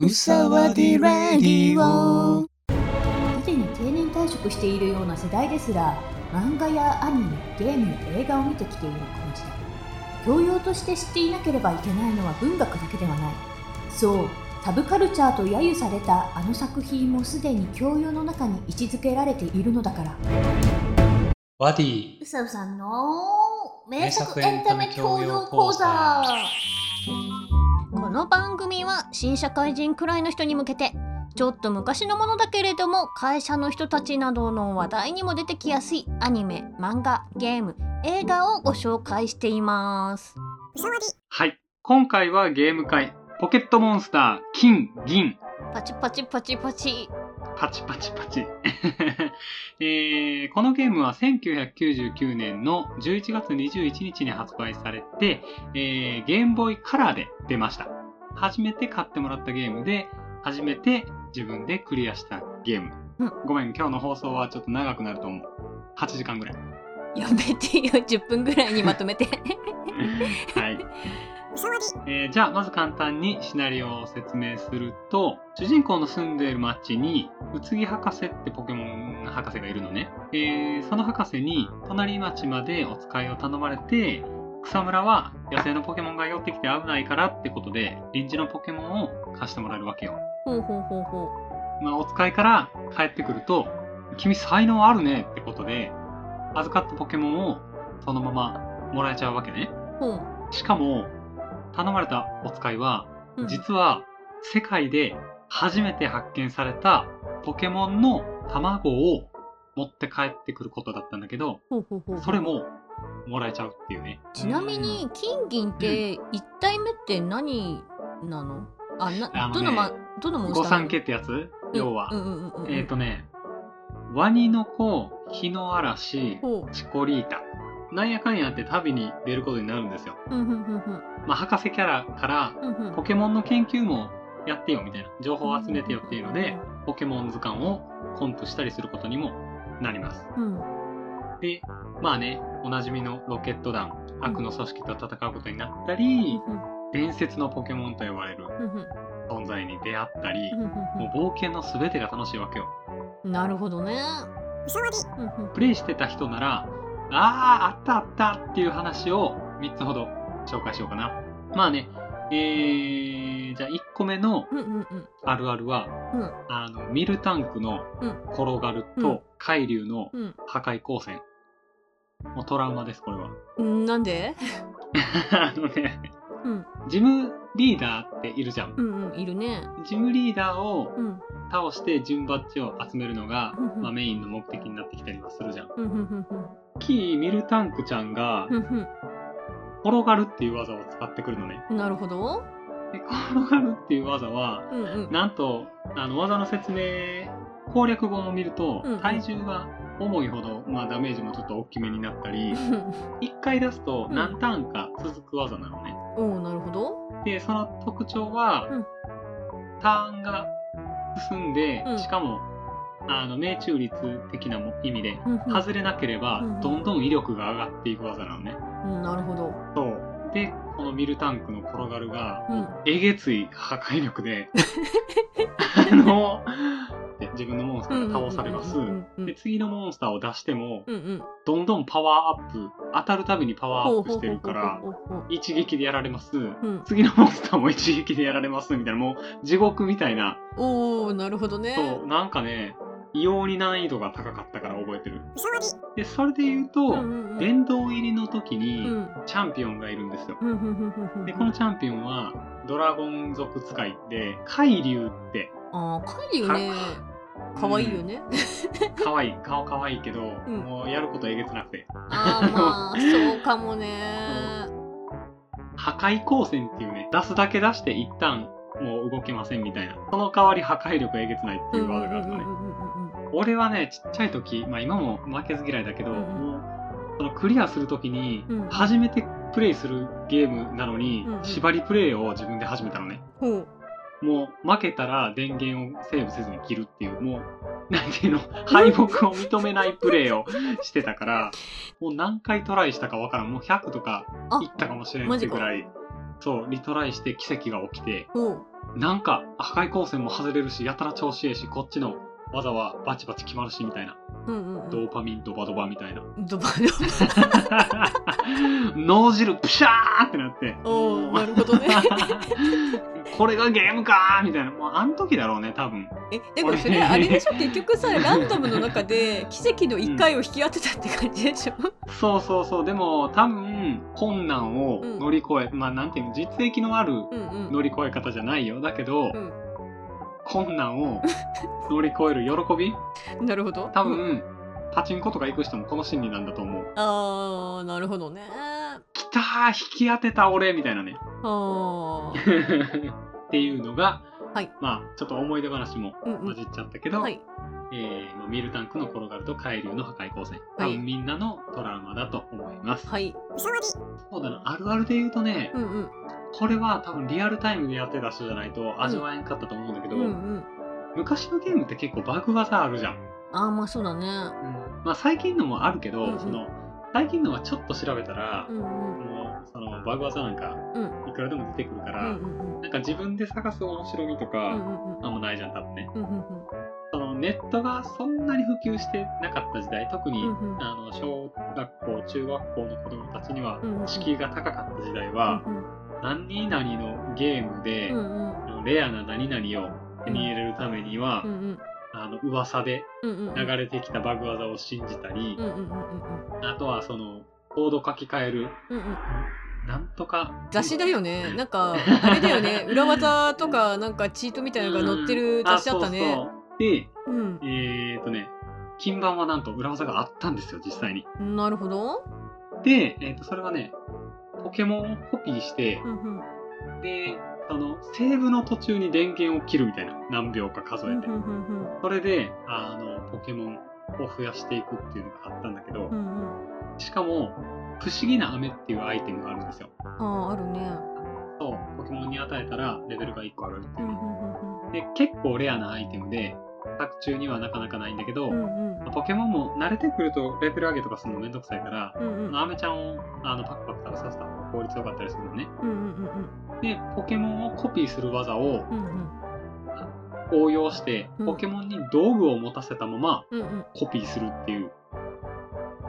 うさわでラディオ。すでに定年退職しているような世代ですら漫画やアニメゲームや映画を見てきているこの時代。教養として知っていなければいけないのは文学だけではない。そうサブカルチャーと揶揄されたあの作品もすでに教養の中に位置づけられているのだから。ワディ。うさうさんの名作エンタメ教養講座。この番組は新社会人くらいの人に向けてちょっと昔のものだけれども会社の人たちなどの話題にも出てきやすいアニメ漫画ゲーム映画をご紹介していますはい。今回はゲーム会。ポケットモンスター、金、銀、パチパチパチパチパチパチパチ。えーこのゲームは1999年の11月21日に発売されて、えーゲームボーイカラーで出ました。初めて買ってもらったゲームで、初めて自分でクリアしたゲーム。うんごめん、今日の放送はちょっと長くなると思う。8時間ぐらい。やめてよ10分ぐらいにまとめて はい。えーじゃあ、まず簡単にシナリオを説明すると、主人公の住んでいる町に、うつぎ博士ってポケモン博士がいるのね。えーその博士に、隣町までお使いを頼まれて、草むらは野生のポケモンが寄ってきて危ないからってことで、臨時のポケモンを貸してもらえるわけよ。ほうほうほうほまあ、お使いから帰ってくると、君才能あるねってことで、預かったポケモンをそのままもらえちゃうわけね。うほうしかも、頼まれたお使いは、うん実は世界で初めて発見されたポケモンの卵を持って帰ってくることだったんだけど、ほうほうほうそれももらえちゃうっていうね。ちなみに金銀って一体目って何なの？あなあのねどのまどのモンスター御三家ってやつ？要は。うんうんうんうんうんえっ、ー、とね、ワニの子、日の嵐、ほチコリータ。なんやかんやって旅に出ることになるんですよ。ううんうんうんうんまあ、博士キャラからうんうんポケモンの研究もやってよみたいな。情報を集めてよっていうので、ポケモン図鑑をコンプしたりすることにもなります。うんで、まあね、おなじみのロケット団、悪の組織と戦うことになったり、伝説のポケモンと呼ばれる存在に出会ったり、もう冒険の全てが楽しいわけよ。うんなるほどねプレイしてた人なら、あー、あったあったっていう話を3つほど紹介しようかな。まあね、えー、じゃあ1個目のうんうんうん。あるあるは、うん。あの、ミルタンクのうん。転がるうん。と、海流のうん。破壊光線。もうトラウマです、これは。うんなんで？あのね、うん。ジムリーダーっているじゃん。うんうんいるね。ジムリーダーをうん。倒して順バッジを集めるのが、うんうん。まあ、メインの目的になってきたりはするじゃん。うんうんうん。キーミルタンクちゃんがうんうん転がるっていう技を使ってくるのね。うんなるほど。で転がるっていう技は、うんうん。なんと、あの、技の説明、攻略本を見るとうんうん、体重が重いほど、まあ、ダメージもちょっと大きめになったり、一回出すとうん。何ターンか続く技なのね。おおなるほど。で、その特徴は、うん。ターンが進んで、うん。しかも、あの、命中率的なも意味で、うんうん。外れなければうん、どんどん威力が上がっていく技なのね。うんなるほど。そう。で、このミルタンクの転がるが、うん。えげつい破壊力で、あの、で自分のモンスターが倒されます。で、次のモンスターを出しても、うんうん。どんどんパワーアップ、当たるたびにパワーアップしてるから、一撃でやられます。うん。次のモンスターも一撃でやられます、みたいな、もう地獄みたいな、おおなるほどね。そう、なんかね、異様に難易度が高かったから覚えてる。で、それで言うと、うんうんうん。殿堂入りの時うに、ん。チャンピオンがいるんですよ。うんうんうんうんうんで、このチャンピオンは、ドラゴン族使いで、海竜って、ああカイリュね可愛いよね。可愛い、顔可愛いけど、うん。もうやることえげつなくて、ああまあ そうかもね。破壊光線っていうね、出すだけ出して一旦もう動けませんみたいな。その代わり破壊力えげつないっていうワードがあるのね。俺はね、ちっちゃい時、まあ今も負けず嫌いだけど、うんうん。もう、そのクリアする時にうん、初めてプレイするゲームなのに、うんうん。縛りプレイを自分で始めたのね。もう負けたら電源をセーブせずに切るっていう、もう、なんていうの、敗北を認めないプレイをしてたから、もう何回トライしたかわからん。もう100とかあいったかもしれんっマジかてぐらい、そう、リトライして奇跡が起きて、なんか破壊光線も外れるし、やたら調子ええし、こっちの技はバチバチ決まるし、みたいな。うんうんうんドーパミン、ドバドバみたいな。ドバ脳汁プシャーってなって。ドおーもうなるほどね これがゲームかーみたいな。もうあの時だろうね、多分。えでもそれあれでしょ？結局さランダムの中で奇跡の1回を引き当てたって感じでしょ、そうそうそう。でも、多分、困難を乗り越え、まあ、なんていうの、実益のあるうんうん乗り越え方じゃないよ。だけど、うん困難を乗り越える喜び？なるほど。多分、パチンコとか行く人もこの心理なんだと思う。あーなるほどね。来たー引き当てた俺みたいなね。あー。っていうのが、はい。まあ、ちょっと思い出話もうんうん。混じっちゃったけど、はい。えーまあミルタンクの転がると海流の破壊光線。多はい。分みんなのトラウマだと思います。はい。そうだな、あるあるで言うとね、うんうんこれは多分リアルタイムでやってた人じゃないと味わえんかったと思うんだけど、うんうん。昔のゲームって結構バグ技あるじゃん。あーまあそうだね。まあ最近のもあるけど、うんうん。その最近のはちょっと調べたら、うんうん。もうそのバグ技なんかうん。いくらでも出てくるから、うんうんなんか自分で探す面白みとか、うんうんうん。あんまないじゃん多分ね。うんうんそのネットがそんなに普及してなかった時代、特に、うんうん。あの小学校、中学校の子供たちにはうんうん敷居が高かった時代は、何々のゲームで、うんうん。レアな何々を手に入れるためには、うんうん。あの噂でうんうん流れてきたバグ技を信じたり、うんうんうんうんあとはそのコード書き換える。うんうん。なんとか。雑誌だよね。なんかあれだよね。裏技とかなんかチートみたいなのが載ってる雑誌あったね。そうそう。でうん。えー、とね金版はなんと裏技があったんですよ実際に。なるほど。で、えー、とそれはねポケモンをコピーしてう、んうん。でそのセーブの途中に電源を切るみたいな何秒か数えて、うんうんうんそれであのポケモンを増やしていくっていうのがあったんだけど、うんうん。しかも不思議な飴っていうアイテムがあるんですよ。あああるね。そうポケモンに与えたらレベルが1個上がるってう。いうんね、うん。で結構レアなアイテムで作中にはなかなかないんだけど、うんうん。まあポケモンも慣れてくるとレベル上げとかするのめんどくさいから、うん。うんアメちゃんをあのパクパク食べさせた方が効率良かったりするのね。うんうんうんで、ポケモンをコピーする技をうんうん。応用して、うん。ポケモンに道具を持たせたままうんうん。コピーするっていう、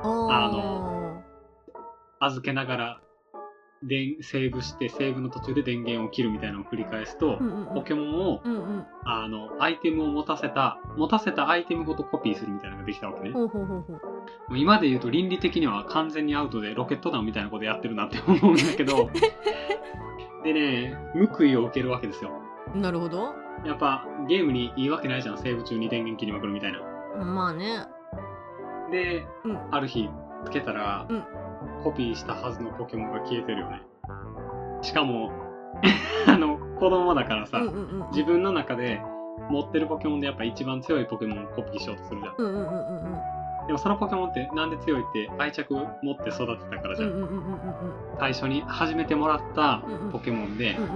ああの預けながらでセーブして、セーブの途中で電源を切るみたいなのを繰り返すと、うんうんうん。ポケモンを、うんうん。あの、アイテムを持たせた、持たせたアイテムごとコピーするみたいなのができたわけね。ほうほうほうほう。もう今で言うと倫理的には完全にアウトでロケット弾みたいなことやってるなって思うんだけど でね報いを受けるわけですよ。なるほど。やっぱゲームにいいわけないじゃん。セーブ中に電源切りまくるみたいな。まあね。で、うん。ある日つけたら、うんコピーしたはずのポケモンが消えてるよね。しかも あの子供だからさ、うんうんうん自分の中で持ってるポケモンでやっぱ一番強いポケモンをコピーしようとするじゃん。うんうんうんうんうん。でもそのポケモンってなんで強いって愛着持って育てたからじゃん、うんうんうんうんうん最初に始めてもらったポケモンでうんうん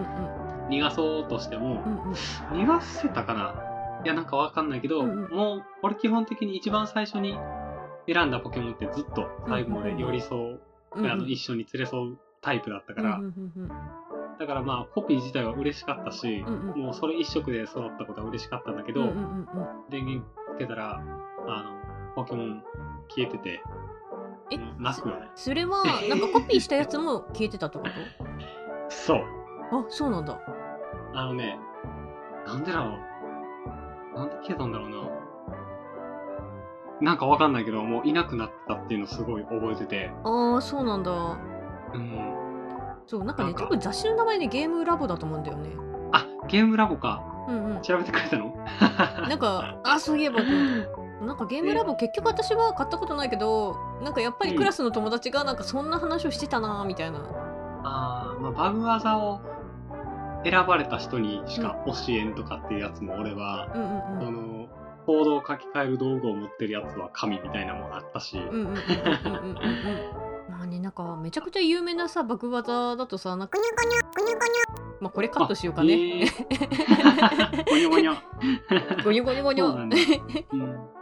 逃がそうとしてもうんうん。逃がせたかな？いやなんかわかんないけど、うんうん。もう俺基本的に一番最初に選んだポケモンってずっと最後まで寄り添う、うんうん。あの一緒に連れ添うタイプだったから、だからまあコピー自体は嬉しかったし、うんうん。もうそれ一色で揃ったことは嬉しかったんだけど、電源つけたらあのポケモン消えててえもう泣くよねそれはなんかコピーしたやつも 消えてたってこそう。とあそうなんだ。あのね、なんでだろう。なんで消えたんだろうな。なんかわかんないけど、もういなくなったっていうのすごい覚えてて。ああそうなんだ。うん。そうなんか。ね多分雑誌の名前でゲームラボだと思うんだよね。あ、ゲームラボか。うんうん。調べてくれたの？なんかあそういえばと思ってなんかゲームラボ結局私は買ったことないけどなんかやっぱりクラスの友達がなんかそんな話をしてたなみたいな。あー、まあ、バグ技を選ばれた人にしか教えんとかっていうやつも俺は、うんうんうん。その、コードを書き換える道具を持ってるやつは神みたいなのもあったし、なんかめちゃくちゃ有名なさバグ技だとさなんかまあこれカットしようかね、えー、ゴニョゴニョ。ゴニョゴニョゴニョ。そうなんだ。うん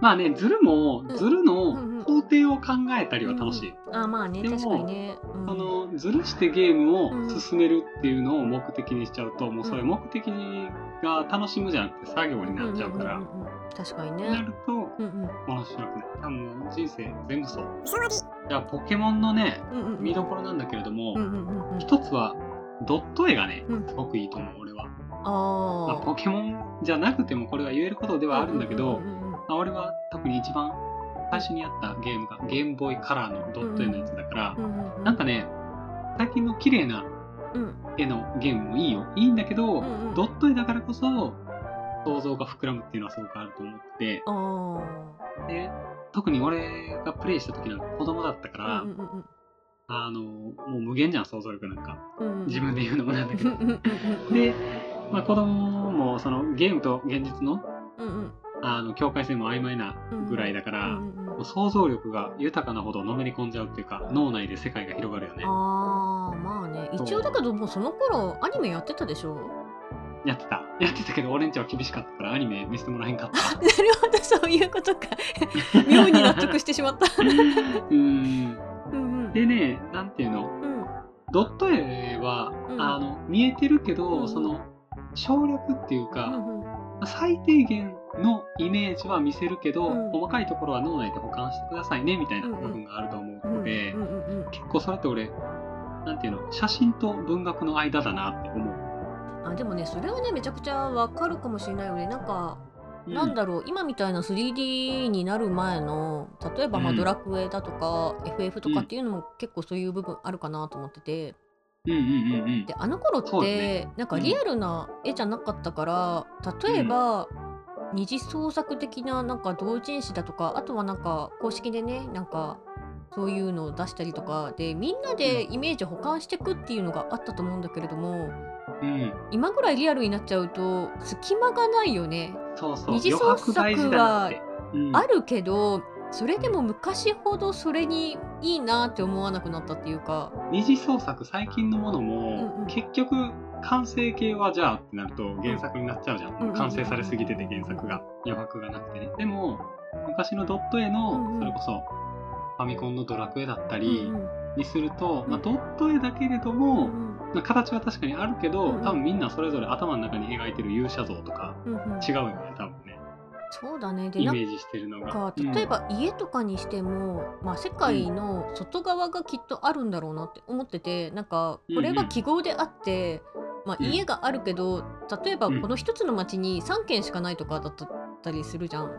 まあね、ズルも、うん。ズルうんうん。の工程を考えたりは楽しい。あまあねでも確かにね、うん。その、ズルしてゲームうん。を進めるっていうのを目的にしちゃうと、もうそれ目的が楽しむじゃなくて作業になっちゃうから、んんんうん。確かになねるとうんうん。面白くない。多分人生全部そう。じゃあ、ポケモンのね、うんうん見どころなんだけれども、うんうんうんうん。一つは、ドット絵がねうん、すごくいいと思う、俺は。あまあ、ポケモンじゃなくてもこれは言えることであはあるんだけど、うんうんうんうんまあ、俺は特に一番最初にやったゲームがゲームボーイカラーのドット絵のやつだから、うなんかね、最近の綺麗なうん。絵のゲームもいいよ。いいんだけど、ドット絵だからこそ、想像が膨らむっていうのはすごくあると思って、あで、特に俺がプレイした時なんか子供だったから、あの、もう無限じゃん、想像力なんか。自分で言うのもなんだけど。で、まあ子供もそのゲームと現実のあの境界線も曖昧なぐらいだから、うんうんうん。もう想像力が豊かなほどのめり込んじゃうっていうか脳内で世界が広がるよね。ああまあね。一応だけどもうその頃アニメやってたでしょ？やってた。やってたけど俺んちは厳しかったからアニメ見せてもらえんかった。なるほど。そういうことか。妙に納得してしまった。うん。でねなんていうの？うん。ドット絵は、うん。あの見えてるけど、うん。その省略っていうか、うんうん最低限のイメージは見せるけど、うん。細かいところは脳内で保管してくださいねみたいな部分があると思うので、うんうんうんうん。結構それって俺なんていうの写真と文学の間だなって思う。あでもねそれはねめちゃくちゃわかるかもしれないよね。なんか、なんだろう今みたいな 3D になる前の例えばまあうん。ドラクエだとか、FF とかっていうのも結構そういう部分あるかなと思っててうんうんうんうん。であの頃って、だね。なんかリアルな絵じゃなかったから例えば、二次創作的ななんか同人誌だとかあとはなんか公式でねなんかそういうのを出したりとかでみんなでイメージを保管していくっていうのがあったと思うんだけれどもうん、今ぐらいリアルになっちゃうと隙間がないよね。そうそう。二次創作はあるけどそれでも昔ほどそれにいいなって思わなくなったっていうか。二次創作最近のものも、うんうん。結局完成形はじゃあってなると原作になっちゃうじゃん、うんうん完成されすぎてて原作が余白がなくてね。でも昔のドット絵の、それこそファミコンのドラクエだったうんりうん。にすると、うんまあ、ドット絵だけれどうも、ん。まあ形は確かにあるけど、多分みんなそれぞれ頭の中に描いてる勇者像とか違うよね多分。ねそうだね。でイメージしてるのが。か例えば家とかにしても、まあ、世界の外側がきっとあるんだろうなって思っててなんかこれは記号であって、まあ、うん。家があるけど例えばうん。この一つの町に3軒しかないとかだったりするじゃん。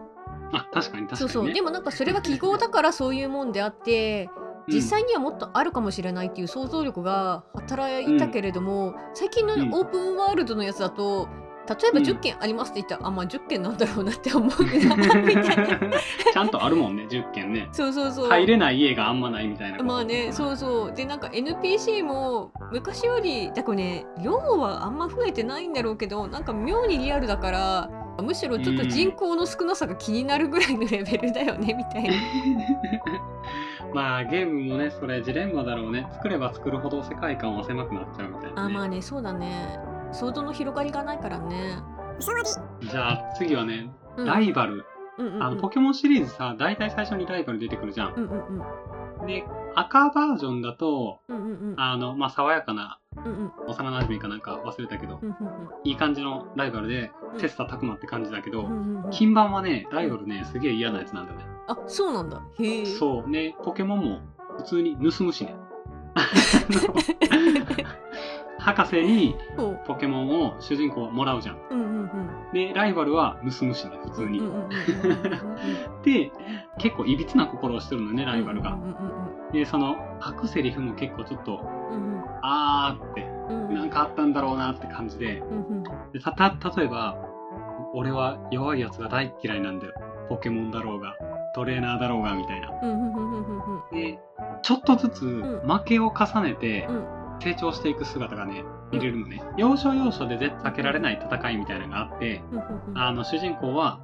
あ確かに確かに、ね、そうそう。でもなんかそれは記号だからそういうもんであってうん。実際にはもっとあるかもしれないっていう想像力が働いたけれども、最近のうん。オープンワールドのやつだと例えばうん10件ありますって言ったら、あまあ10件なんだろうなって思うなみたいな。ちゃんとあるもんね10件ねそうそうそう。入れない家があんまないみたいなまあね、そうそう。で、なんか NPC も昔より、だからね、量はあんま増えてないんだろうけど、なんか妙にリアルだから、むしろちょっと人口の少なさが気になるぐらいのレベルだよね、みたいな。まあゲームもねそれジレンマだろうね作れば作るほど世界観は狭くなっちゃうみたいな、ね、あ、まあね、そうだね。想像の広がりがないからね。じゃあ次はねうんライバル、うんうんうん。あのポケモンシリーズさ大体最初にライバル出てくるじゃん、うんうんうん。で赤バージョンだとうんうんうん。あのまあ爽やかなうんうん幼馴染かなんか忘れたけど、うんうんいい感じのライバルでうん切磋琢磨って感じだけど、うんうんうん。金版はねライバルねすげえ嫌なやつなんだよね、あ、そうなんだ。へえ。そうねポケモンも普通に盗むしね 博士に。ポケモンを主人公はもらうじゃん。うんうんうん。でライバルは盗むしね普通に、で結構いびつな心をしてるのねライバルが、でその吐くセリフも結構ちょっとうんうん。あーってうんうん。なんかあったんだろうなって感じで。でたた例えば俺は弱いやつが大っ嫌いなんだよ。ポケモンだろうがトレーナーだろうがみたいな。でちょっとずつん。負けを重ねてうん成長していく姿がね見れるのね。要所要所で絶対避けられない戦いみたいなのがあってあの主人公は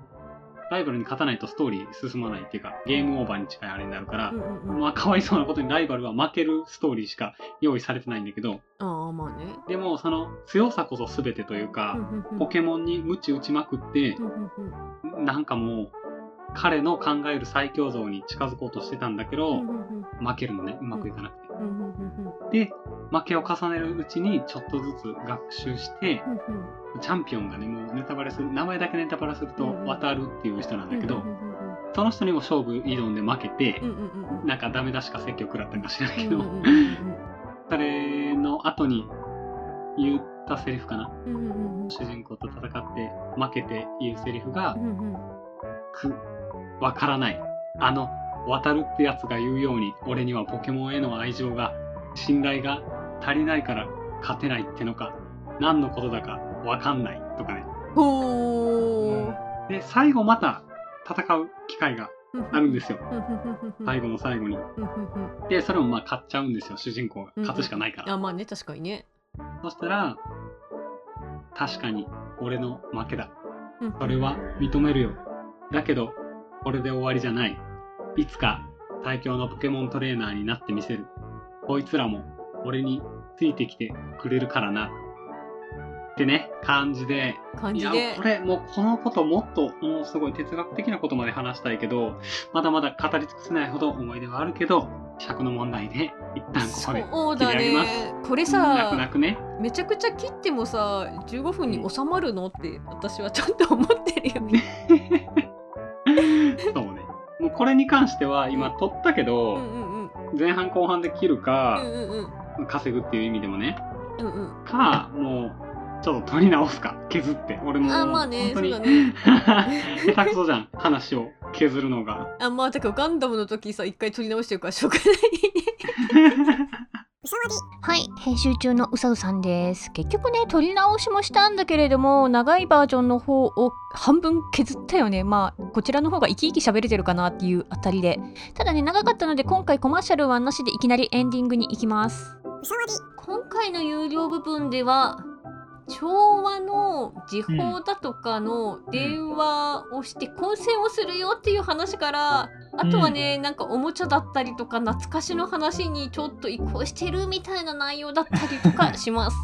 ライバルに勝たないとストーリー進まないっていうかゲームオーバーに近いあれになるからまあかわいそうなことにライバルは負けるストーリーしか用意されてないんだけど。ああまあね。でもその強さこそ全てというかポケモンに鞭打ちまくってなんかもう彼の考える最強像に近づこうとしてたんだけど、負けるのね。うまくいかなくて。で、負けを重ねるうちに、ちょっとずつ学習して、うんチャンピオンがね、もうネタバレする、名前だけネタバレするとうんうん、渡るっていう人なんだけどうんう、んうんその人にも勝負挑んで負けてう、んうんうんうん。なんかダメ出しか説教食らったんか知らんけど、うんうんうん それの後に言ったセリフかな？うんうんうん主人公と戦って負けて言うセリフがう、んうん。く、わからない。あの、渡るってやつが言うように、俺にはポケモンへの愛情が、信頼が足りないから勝てないってのか、何のことだかわかんないとかね。ほーで、最後また戦う機会があるんですよ。最後の最後に。で、それもまあ勝っちゃうんですよ、主人公が。うん勝つしかないから。あまあね確かにねそしたら、確かに俺の負けだ。うんそれは認めるよ。だけど、これで終わりじゃない。いつか最強のポケモントレーナーになってみせる。こいつらも俺についてきてくれるからな。ってね、感じで。いや、感じでこれもうこのこともっともうすごい哲学的なことまで話したいけど、まだまだ語り尽くせないほど思い出はあるけど、尺の問題で一旦ここでそうだ切り上げます。ねこれ泣さく泣くね。めちゃくちゃ切ってもさ15分に収まるのって私はちょっと思ってるよね そうね。もうこれに関しては今撮ったけうど、んうんうん前半後半で切るうかん、うんうん稼ぐっていう意味でもね。うんうん。か、もう、ちょっと撮り直すか、削って。俺も、あまあね本当に、そうだね。下手くそじゃん、話を削るのが。あまあだからガンダムの時さ一回撮り直してるからしょうがない。ね はい編集中のうさうさんです。結局ね撮り直しもしたんだけれども長いバージョンの方を半分削ったよね。まあこちらの方が生き生き喋れてるかなっていうあたりで。ただね長かったので今回コマーシャルはなしでいきなりエンディングに行きます今回の有料部分では調和の時報だとかの電話をして混戦をするよっていう話から、あとはね、なんかおもちゃだったりとか懐かしの話にちょっと移行してるみたいな内容だったりとか します。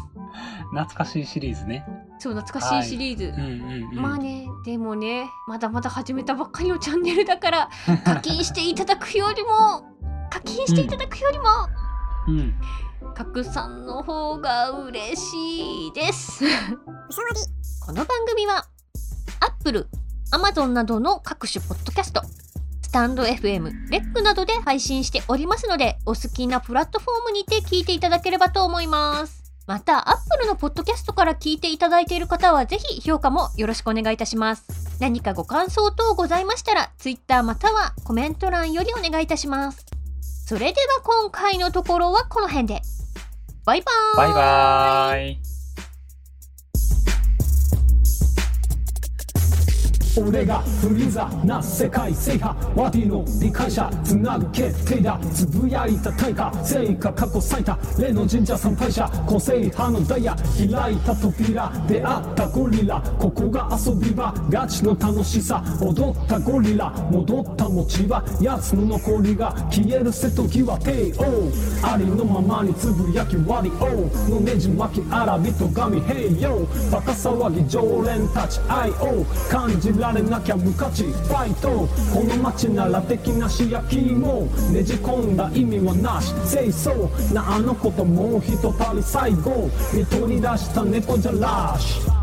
懐かしいシリーズね。そう懐かしいシリーズ。うんうんうん。まあねでもねまだまだ始めたばっかりのチャンネルだから課金していただくよりも課金していただくよりも、うん。拡散の方が嬉しいです。この番組は Apple、Amazon などの各種ポッドキャスト、スタンド FM、レックなどで配信しておりますので、お好きなプラットフォームにて聞いていただければと思います。また、Apple のポッドキャストから聞いていただいている方は、ぜひ評価もよろしくお願いいたします。何かご感想等ございましたら、Twitter またはコメント欄よりお願いいたします。それでは今回のところはこの辺で。バイバーイバイバーイ。俺がフリーザな世界制覇ワディの理解者つなぐ決定だつぶやいた対価成果過去最多例の神社参拝者個性派のダイヤ開いた扉出会ったゴリラここが遊び場ガチの楽しさ踊ったゴリラ戻った持ち場奴の残りが消える瀬戸際帝王ありのままにつぶやき割り王のねじ巻きあらびと神平洋バカ騒ぎ常連たち愛を感じらられなきゃ無価値ファイト。この街なら的なし焼き芋。ねじ込んだ意味はなし。清掃。なあの子ともう一たり最後。見取り出した猫じゃらし